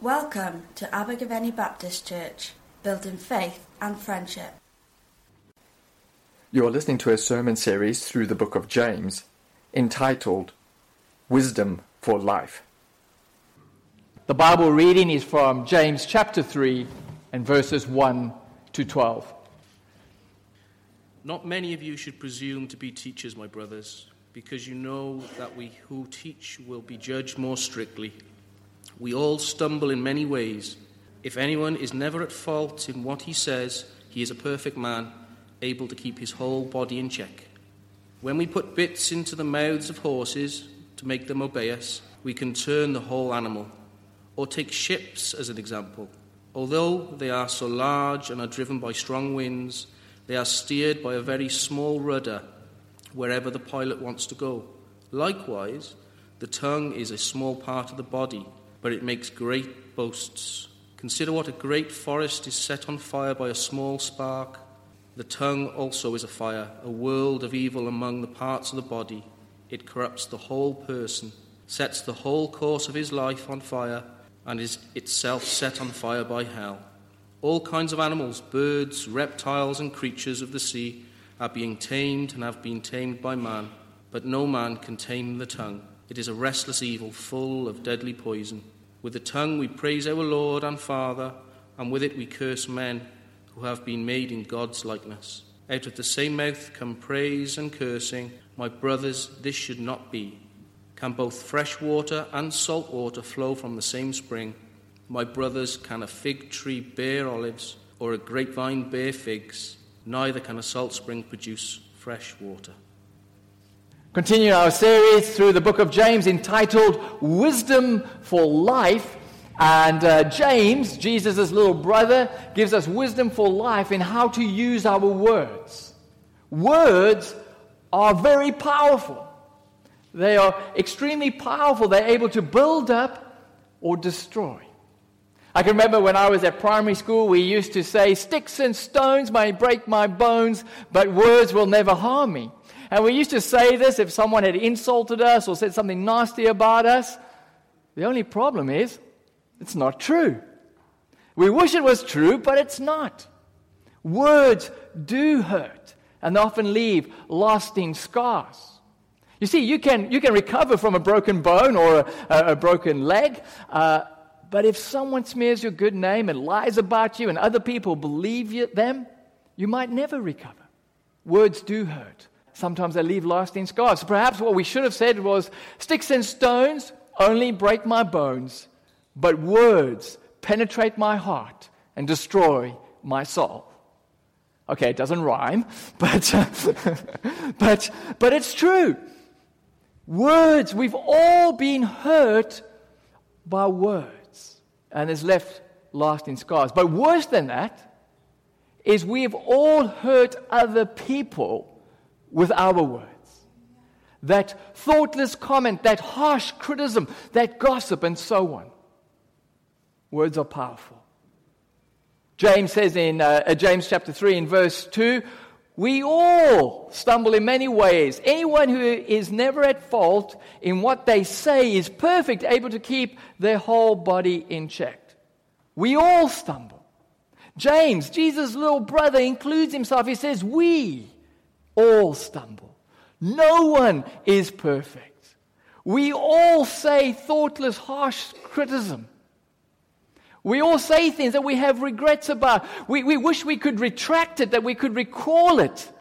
Welcome to Abergavenny Baptist Church, built in faith and friendship. You are listening to a sermon series through the book of James entitled Wisdom for Life. The Bible reading is from James chapter 3 and verses 1 to 12. Not many of you should presume to be teachers, my brothers, because you know that we who teach will be judged more strictly. We all stumble in many ways. If anyone is never at fault in what he says, he is a perfect man, able to keep his whole body in check. When we put bits into the mouths of horses to make them obey us, we can turn the whole animal. Or take ships as an example. Although they are so large and are driven by strong winds, they are steered by a very small rudder wherever the pilot wants to go. Likewise, the tongue is a small part of the body but it makes great boasts. Consider what a great forest is set on fire by a small spark. The tongue also is a fire, a world of evil among the parts of the body. It corrupts the whole person, sets the whole course of his life on fire, and is itself set on fire by hell. All kinds of animals, birds, reptiles, and creatures of the sea are being tamed and have been tamed by man, but no man can tame the tongue. It is a restless evil full of deadly poison. With the tongue we praise our Lord and Father, and with it we curse men who have been made in God's likeness. Out of the same mouth come praise and cursing. My brothers, this should not be. Can both fresh water and salt water flow from the same spring? My brothers, can a fig tree bear olives, or a grapevine bear figs? Neither can a salt spring produce fresh water. Continue our series through the book of James entitled Wisdom for Life. And uh, James, Jesus' little brother, gives us wisdom for life in how to use our words. Words are very powerful. They are extremely powerful. They're able to build up or destroy. I can remember when I was at primary school, we used to say, Sticks and stones may break my bones, but words will never harm me. And we used to say this if someone had insulted us or said something nasty about us. The only problem is, it's not true. We wish it was true, but it's not. Words do hurt and they often leave lasting scars. You see, you can, you can recover from a broken bone or a, a broken leg, uh, but if someone smears your good name and lies about you and other people believe you, them, you might never recover. Words do hurt. Sometimes they leave lasting scars. Perhaps what we should have said was sticks and stones only break my bones, but words penetrate my heart and destroy my soul. Okay, it doesn't rhyme, but, but, but it's true. Words, we've all been hurt by words, and it's left lasting scars. But worse than that is we've all hurt other people with our words. That thoughtless comment, that harsh criticism, that gossip, and so on. Words are powerful. James says in uh, uh James chapter 3 in verse 2 we all stumble in many ways. Anyone who is never at fault in what they say is perfect, able to keep their whole body in check. We all stumble. James, Jesus' little brother, includes himself. He says, We all stumble. No one is perfect. We all say thoughtless, harsh criticism. We all say things that we have regrets about. We, we wish we could retract it, that we could recall it.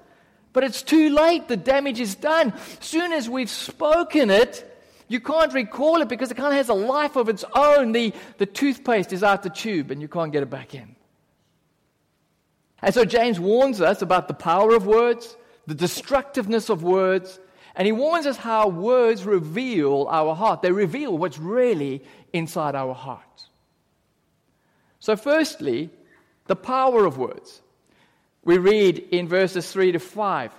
But it's too late. The damage is done. Soon as we've spoken it, you can't recall it because it kind of has a life of its own. The, the toothpaste is out the tube and you can't get it back in. And so James warns us about the power of words, the destructiveness of words, and he warns us how words reveal our heart. They reveal what's really inside our heart. So, firstly, the power of words. We read in verses 3 to 5.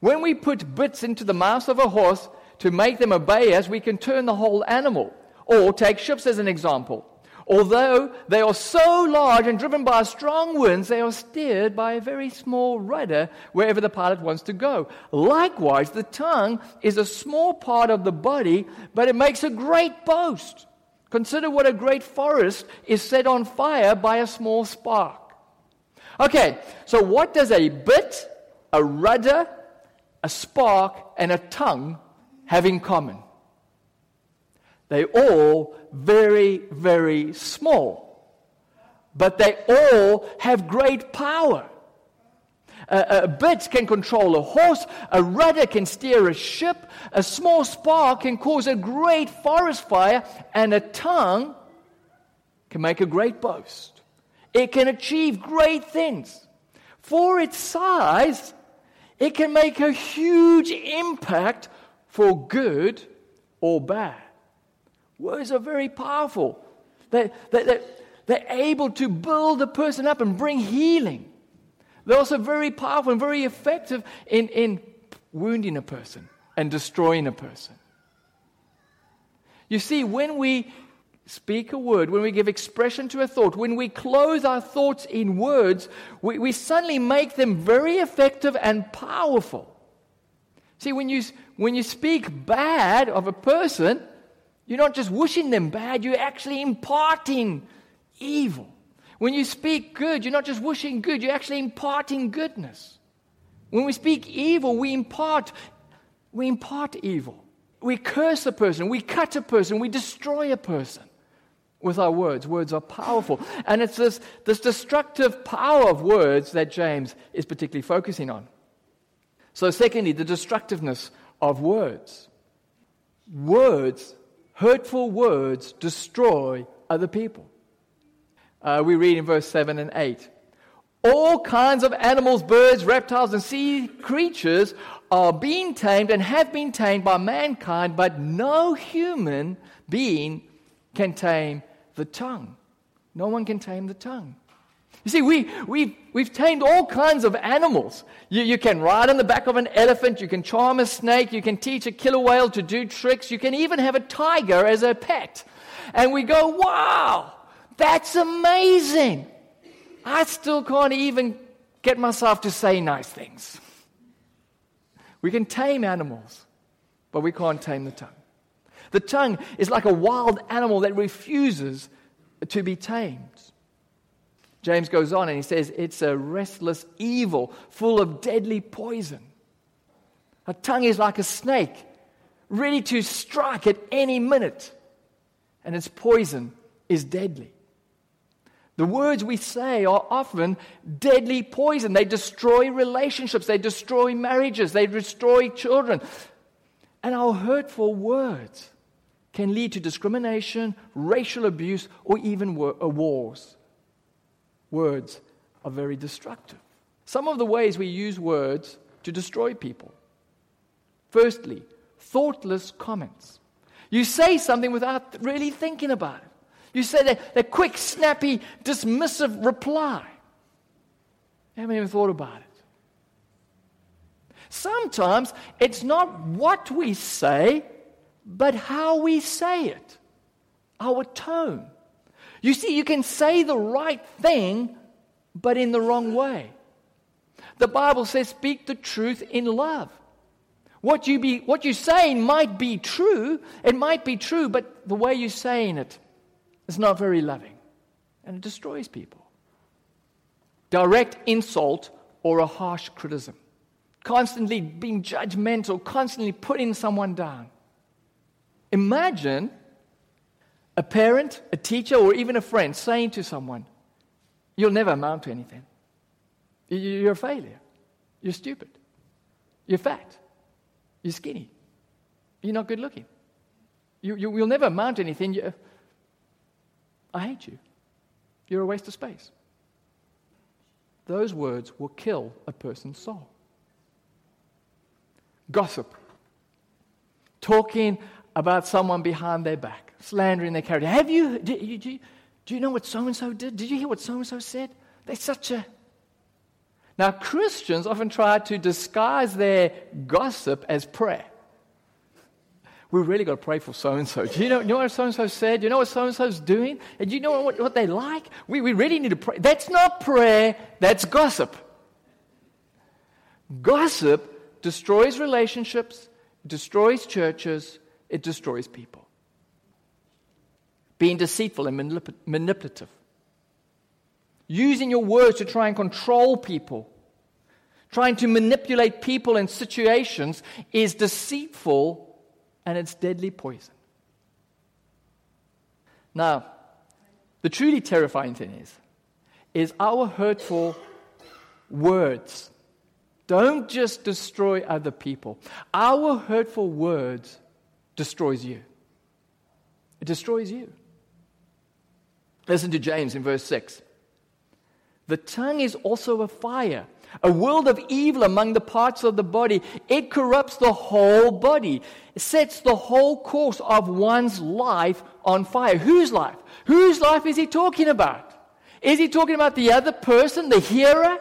When we put bits into the mouth of a horse to make them obey us, we can turn the whole animal. Or take ships as an example. Although they are so large and driven by strong winds, they are steered by a very small rudder wherever the pilot wants to go. Likewise, the tongue is a small part of the body, but it makes a great boast. Consider what a great forest is set on fire by a small spark. Okay, so what does a bit, a rudder, a spark, and a tongue have in common? They're all very, very small, but they all have great power. A, a bit can control a horse, a rudder can steer a ship, a small spark can cause a great forest fire, and a tongue can make a great boast. It can achieve great things. For its size, it can make a huge impact for good or bad. Words are very powerful. They, they, they, they're able to build a person up and bring healing. They're also very powerful and very effective in, in wounding a person and destroying a person. You see, when we speak a word, when we give expression to a thought, when we close our thoughts in words, we, we suddenly make them very effective and powerful. See, when you, when you speak bad of a person, you're not just wishing them bad, you're actually imparting evil. When you speak good, you're not just wishing good, you're actually imparting goodness. When we speak evil, we impart, we impart evil. We curse a person, we cut a person, we destroy a person with our words. Words are powerful. And it's this, this destructive power of words that James is particularly focusing on. So, secondly, the destructiveness of words. Words, hurtful words, destroy other people. Uh, we read in verse 7 and 8. All kinds of animals, birds, reptiles, and sea creatures are being tamed and have been tamed by mankind, but no human being can tame the tongue. No one can tame the tongue. You see, we, we've, we've tamed all kinds of animals. You, you can ride on the back of an elephant, you can charm a snake, you can teach a killer whale to do tricks, you can even have a tiger as a pet. And we go, wow, that's amazing. I still can't even get myself to say nice things. We can tame animals, but we can't tame the tongue. The tongue is like a wild animal that refuses to be tamed. James goes on and he says, It's a restless evil full of deadly poison. A tongue is like a snake, ready to strike at any minute, and its poison is deadly. The words we say are often deadly poison. They destroy relationships, they destroy marriages, they destroy children. And our hurtful words can lead to discrimination, racial abuse, or even uh, wars. Words are very destructive. Some of the ways we use words to destroy people. Firstly, thoughtless comments. You say something without really thinking about it. You say that, that quick, snappy, dismissive reply. You haven't even thought about it. Sometimes it's not what we say, but how we say it, our tone. You see, you can say the right thing, but in the wrong way. The Bible says, speak the truth in love. What you be what you're saying might be true, it might be true, but the way you're saying it is not very loving and it destroys people. Direct insult or a harsh criticism. Constantly being judgmental, constantly putting someone down. Imagine a parent, a teacher, or even a friend saying to someone, You'll never amount to anything. You're a failure. You're stupid. You're fat. You're skinny. You're not good looking. You, you, will never amount to anything. You, I hate you. You're a waste of space. Those words will kill a person's soul. Gossip. Talking about someone behind their back, slandering their character. Have you, do you, do do you know what so and so did? Did you hear what so and so said? They're such a. Now, Christians often try to disguise their gossip as prayer we really got to pray for so and so. Do you know, you know what so and so said? Do you know what so and so's doing? And do you know what, what they like? We, we really need to pray. That's not prayer, that's gossip. Gossip destroys relationships, destroys churches, it destroys people. being deceitful and manip- manipulative, using your words to try and control people, trying to manipulate people and situations is deceitful and it's deadly poison. Now, the truly terrifying thing is, is our hurtful words don't just destroy other people. Our hurtful words destroys you. It destroys you. Listen to James in verse 6. The tongue is also a fire, a world of evil among the parts of the body. It corrupts the whole body, it sets the whole course of one's life on fire. Whose life? Whose life is he talking about? Is he talking about the other person, the hearer?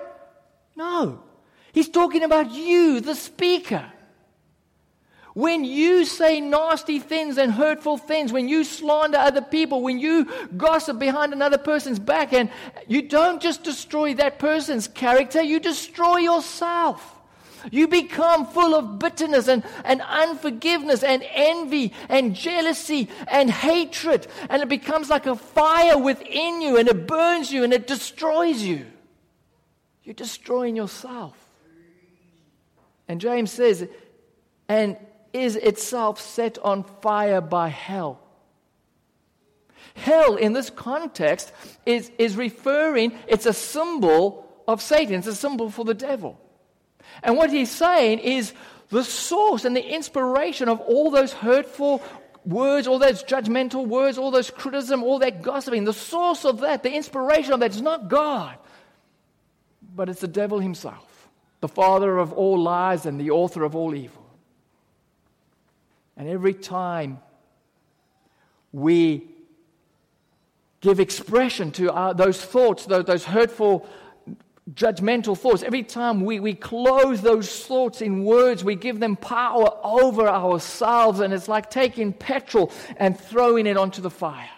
No. He's talking about you, the speaker. When you say nasty things and hurtful things, when you slander other people, when you gossip behind another person's back, and you don't just destroy that person's character, you destroy yourself. You become full of bitterness and, and unforgiveness and envy and jealousy and hatred. And it becomes like a fire within you and it burns you and it destroys you. You're destroying yourself. And James says, and is itself set on fire by hell. Hell, in this context, is, is referring, it's a symbol of Satan, it's a symbol for the devil. And what he's saying is the source and the inspiration of all those hurtful words, all those judgmental words, all those criticism, all that gossiping, the source of that, the inspiration of that is not God, but it's the devil himself, the father of all lies and the author of all evil. And every time we give expression to our, those thoughts, those, those hurtful, judgmental thoughts, every time we, we close those thoughts in words, we give them power over ourselves, and it's like taking petrol and throwing it onto the fire.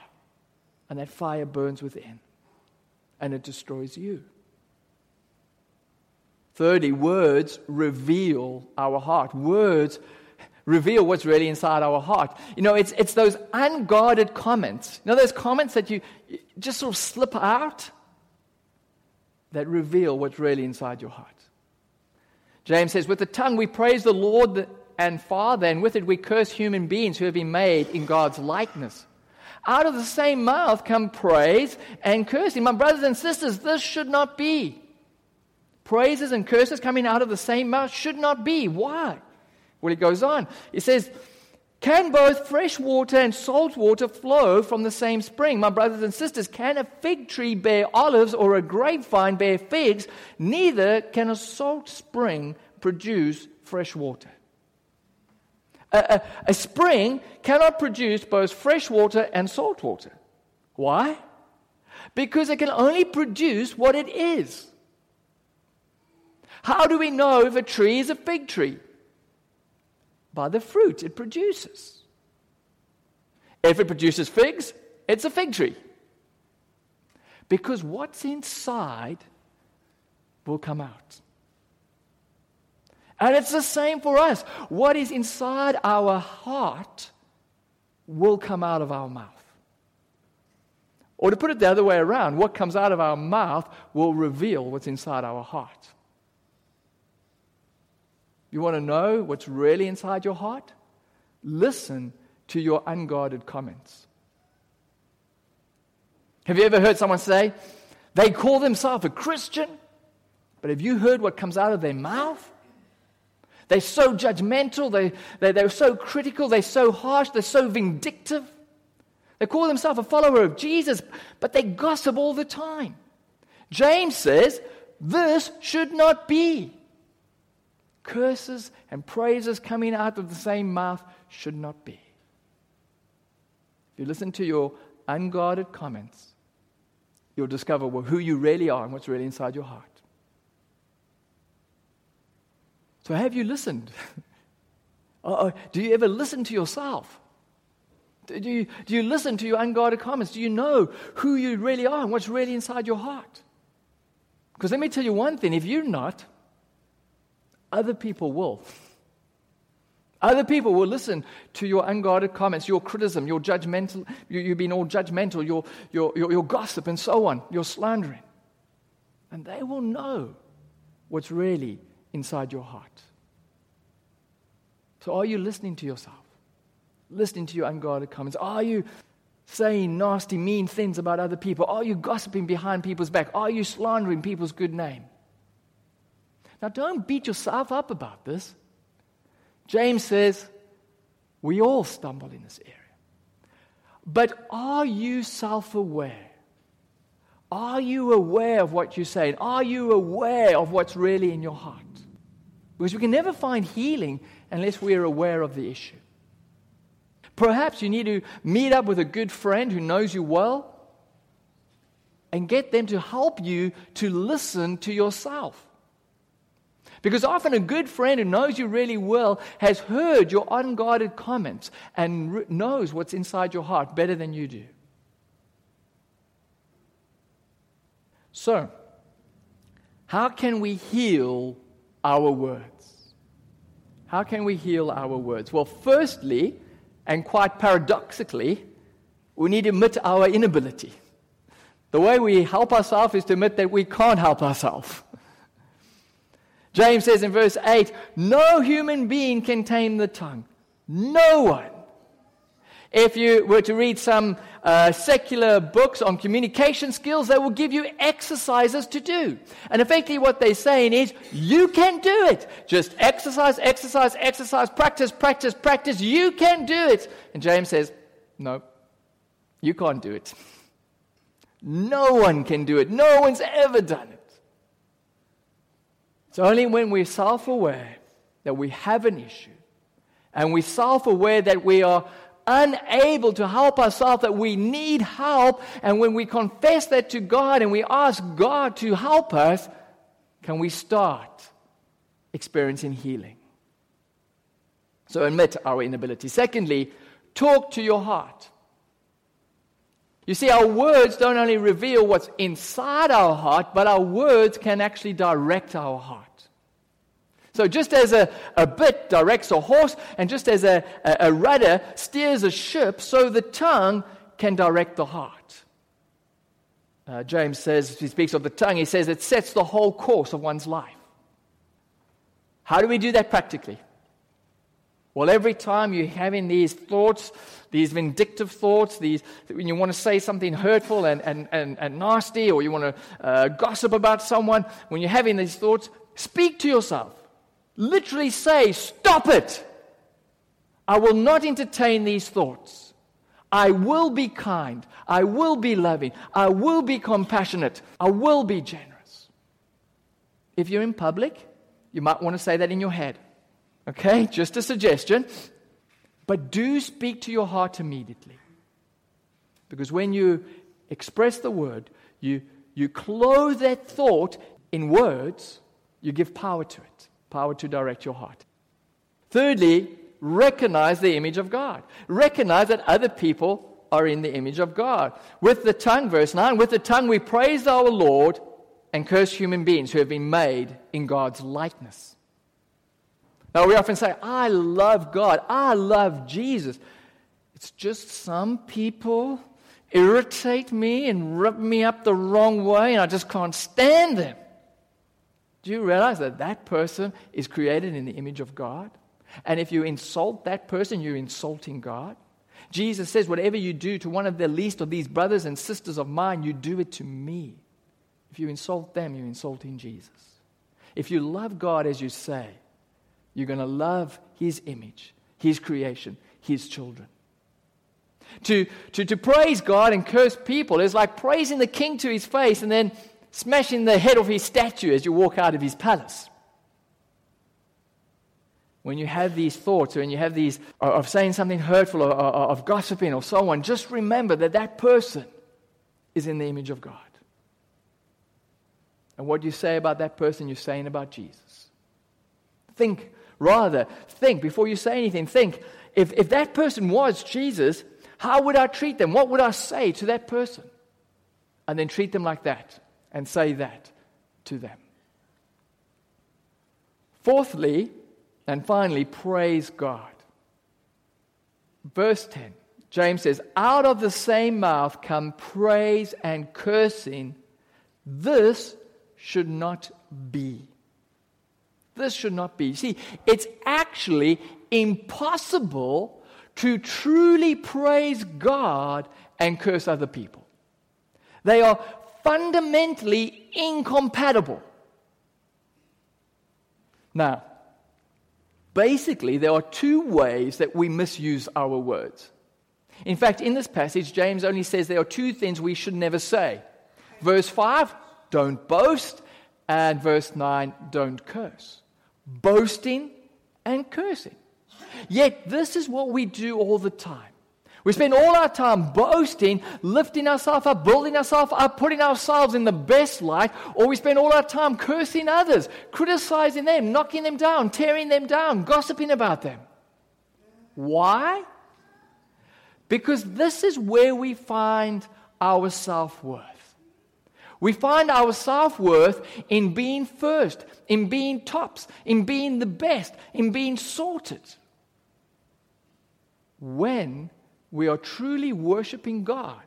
And that fire burns within, and it destroys you. Thirdly, words reveal our heart. Words reveal what's really inside our heart. You know, it's, it's those unguarded comments. You know, those comments that you, you just sort of slip out that reveal what's really inside your heart. James says, With the tongue we praise the Lord and Father, and with it we curse human beings who have been made in God's likeness. Out of the same mouth come praise and cursing. My brothers and sisters, this should not be. Praises and curses coming out of the same mouth should not be. Why? Well, he goes on. He says, Can both fresh water and salt water flow from the same spring? My brothers and sisters, can a fig tree bear olives or a grapevine bear figs? Neither can a salt spring produce fresh water. A, a, a spring cannot produce both fresh water and salt water. Why? Because it can only produce what it is. How do we know if a tree is a fig tree? By the fruit it produces. If it produces figs, it's a fig tree. Because what's inside will come out. And it's the same for us. What is inside our heart will come out of our mouth. Or to put it the other way around, what comes out of our mouth will reveal what's inside our heart. You want to know what's really inside your heart? Listen to your unguarded comments. Have you ever heard someone say, they call themselves a Christian, but have you heard what comes out of their mouth? They're so judgmental, they, they, they're so critical, they're so harsh, they're so vindictive. They call themselves a follower of Jesus, but they gossip all the time. James says, This should not be curses and praises coming out of the same mouth should not be. If you listen to your unguarded comments, you'll discover who you really are and what's really inside your heart. So, have you listened? do you ever listen to yourself? Do you, do you listen to your unguarded comments? Do you know who you really are and what's really inside your heart? Because let me tell you one thing if you're not, other people will. Other people will listen to your unguarded comments, your criticism, your judgmental, you, you've been all judgmental, your, your, your, your gossip, and so on, your slandering. And they will know what's really inside your heart. So, are you listening to yourself? Listening to your unguarded comments? Are you saying nasty, mean things about other people? Are you gossiping behind people's back? Are you slandering people's good name? Now, don't beat yourself up about this. James says, we all stumble in this area. But are you self aware? Are you aware of what you're saying? Are you aware of what's really in your heart? Because we can never find healing unless we're aware of the issue. Perhaps you need to meet up with a good friend who knows you well and get them to help you to listen to yourself. Because often a good friend who knows you really well has heard your unguarded comments and re- knows what's inside your heart better than you do. So, how can we heal our words? How can we heal our words? Well, firstly, and quite paradoxically, we need to admit our inability. The way we help ourselves is to admit that we can't help ourselves. James says in verse 8 No human being can tame the tongue. No one. If you were to read some uh, secular books on communication skills, they will give you exercises to do. And effectively, what they're saying is, you can do it. Just exercise, exercise, exercise, practice, practice, practice. You can do it. And James says, No, you can't do it. No one can do it. No one's ever done it. It's only when we're self aware that we have an issue and we're self aware that we are unable to help ourselves, that we need help, and when we confess that to God and we ask God to help us, can we start experiencing healing? So admit our inability. Secondly, talk to your heart. You see, our words don't only reveal what's inside our heart, but our words can actually direct our heart. So, just as a, a bit directs a horse, and just as a, a, a rudder steers a ship, so the tongue can direct the heart. Uh, James says, he speaks of the tongue, he says it sets the whole course of one's life. How do we do that practically? Well, every time you're having these thoughts, these vindictive thoughts, these, when you want to say something hurtful and, and, and, and nasty, or you want to uh, gossip about someone, when you're having these thoughts, speak to yourself. Literally say, Stop it! I will not entertain these thoughts. I will be kind. I will be loving. I will be compassionate. I will be generous. If you're in public, you might want to say that in your head. Okay? Just a suggestion. But do speak to your heart immediately. Because when you express the word, you, you clothe that thought in words, you give power to it, power to direct your heart. Thirdly, recognize the image of God. Recognize that other people are in the image of God. With the tongue, verse 9, with the tongue we praise our Lord and curse human beings who have been made in God's likeness. Now, we often say, I love God, I love Jesus. It's just some people irritate me and rub me up the wrong way, and I just can't stand them. Do you realize that that person is created in the image of God? And if you insult that person, you're insulting God. Jesus says, Whatever you do to one of the least of these brothers and sisters of mine, you do it to me. If you insult them, you're insulting Jesus. If you love God as you say, you're going to love His image, His creation, His children. To, to, to praise God and curse people is like praising the king to his face and then smashing the head of his statue as you walk out of his palace. When you have these thoughts or when you have these of saying something hurtful or, or of gossiping or so on, just remember that that person is in the image of God. And what you say about that person, you're saying about Jesus. Think Rather, think before you say anything, think if, if that person was Jesus, how would I treat them? What would I say to that person? And then treat them like that and say that to them. Fourthly, And finally, praise God. Verse 10, James says, Out of the same mouth come praise and cursing. This should not be. This should not be. See, it's actually impossible to truly praise God and curse other people. They are fundamentally incompatible. Now, basically, there are two ways that we misuse our words. In fact, in this passage, James only says there are two things we should never say. Verse 5, don't boast, and verse 9, don't curse. Boasting and cursing. Yet, this is what we do all the time. We spend all our time boasting, lifting ourselves up, building ourselves up, putting ourselves in the best light, or we spend all our time cursing others, criticizing them, knocking them down, tearing them down, gossiping about them. Why? Because this is where we find our self worth. We find our self worth in being first, in being tops, in being the best, in being sorted. When we are truly worshiping God,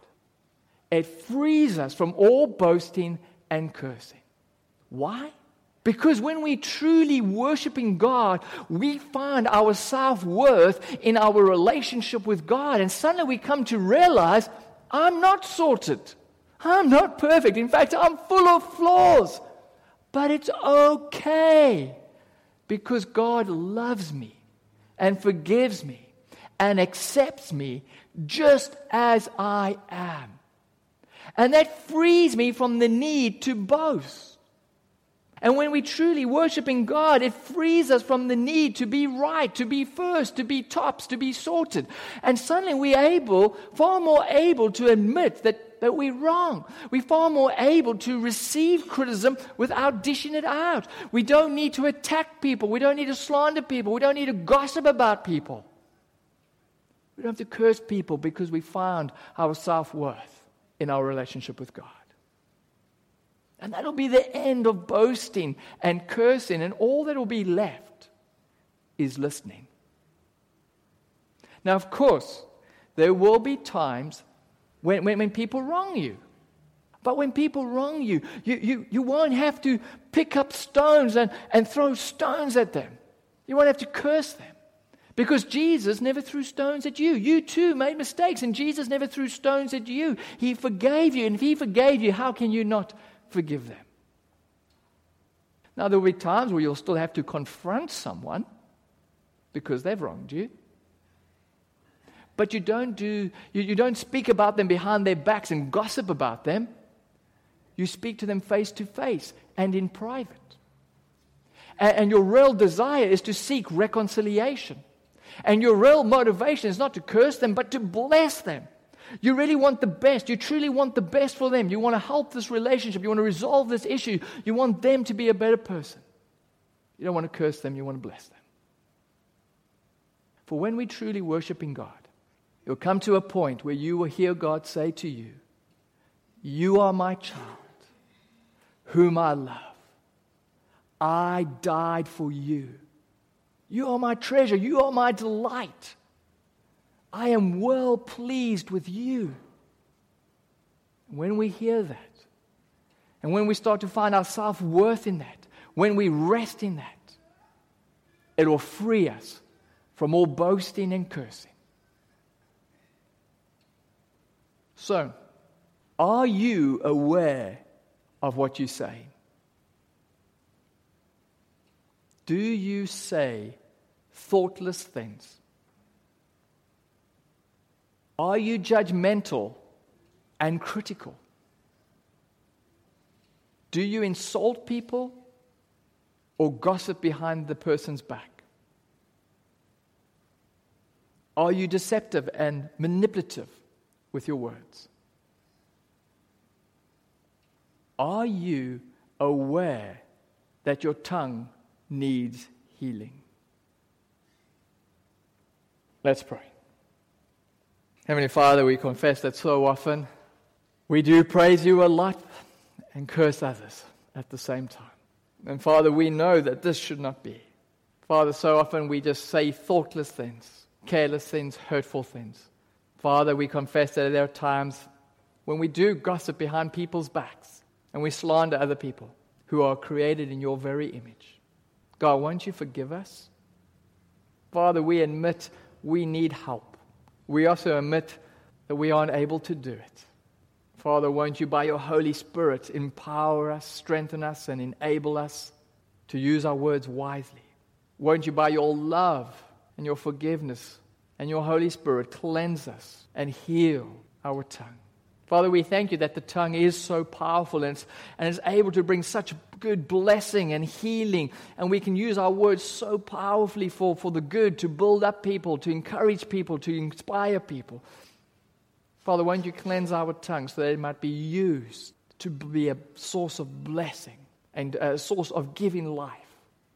it frees us from all boasting and cursing. Why? Because when we truly worshiping God, we find our self worth in our relationship with God. And suddenly we come to realize I'm not sorted. I'm not perfect. In fact, I'm full of flaws. But it's okay because God loves me and forgives me and accepts me just as I am. And that frees me from the need to boast. And when we truly worship in God, it frees us from the need to be right, to be first, to be tops, to be sorted. And suddenly we're able, far more able to admit that, that we're wrong. We're far more able to receive criticism without dishing it out. We don't need to attack people. We don't need to slander people. We don't need to gossip about people. We don't have to curse people because we found our self worth in our relationship with God. And that'll be the end of boasting and cursing, and all that will be left is listening. Now, of course, there will be times when, when, when people wrong you. But when people wrong you, you, you, you won't have to pick up stones and, and throw stones at them. You won't have to curse them. Because Jesus never threw stones at you. You too made mistakes, and Jesus never threw stones at you. He forgave you, and if He forgave you, how can you not forgive them? Now, there will be times where you'll still have to confront someone because they've wronged you. But you don't, do, you, you don't speak about them behind their backs and gossip about them. You speak to them face to face and in private. And, and your real desire is to seek reconciliation. And your real motivation is not to curse them, but to bless them. You really want the best. You truly want the best for them. You want to help this relationship. You want to resolve this issue. You want them to be a better person. You don't want to curse them, you want to bless them. For when we truly worship in God, you'll come to a point where you will hear God say to you, You are my child, whom I love. I died for you. You are my treasure. You are my delight. I am well pleased with you. When we hear that, and when we start to find our self worth in that, when we rest in that, it will free us from all boasting and cursing. So, are you aware of what you say? Do you say thoughtless things? Are you judgmental and critical? Do you insult people or gossip behind the person's back? Are you deceptive and manipulative with your words? Are you aware that your tongue needs healing? Let's pray. Heavenly Father, we confess that so often we do praise you a lot and curse others at the same time. And Father, we know that this should not be. Father, so often we just say thoughtless things, careless things, hurtful things. Father, we confess that there are times when we do gossip behind people's backs and we slander other people who are created in your very image. God, won't you forgive us? Father, we admit we need help. We also admit that we aren't able to do it. Father, won't you, by your Holy Spirit, empower us, strengthen us, and enable us to use our words wisely? Won't you, by your love and your forgiveness and your Holy Spirit, cleanse us and heal our tongue? Father, we thank you that the tongue is so powerful and, and is able to bring such good blessing and healing. And we can use our words so powerfully for, for the good, to build up people, to encourage people, to inspire people. Father, won't you cleanse our tongue so that it might be used to be a source of blessing and a source of giving life?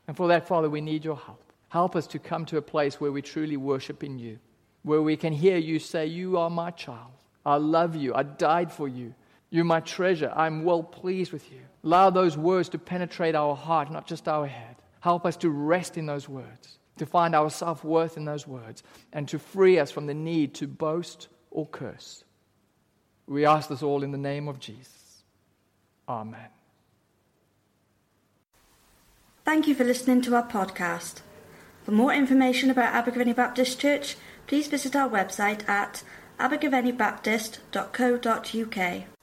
And for that, Father, we need your help. Help us to come to a place where we truly worship in you, where we can hear you say, You are my child. I love you. I died for you. You're my treasure. I'm well pleased with you. Allow those words to penetrate our heart, not just our head. Help us to rest in those words, to find our self worth in those words, and to free us from the need to boast or curse. We ask this all in the name of Jesus. Amen. Thank you for listening to our podcast. For more information about Abergavenny Baptist Church, please visit our website at abergavennybaptist.co.uk.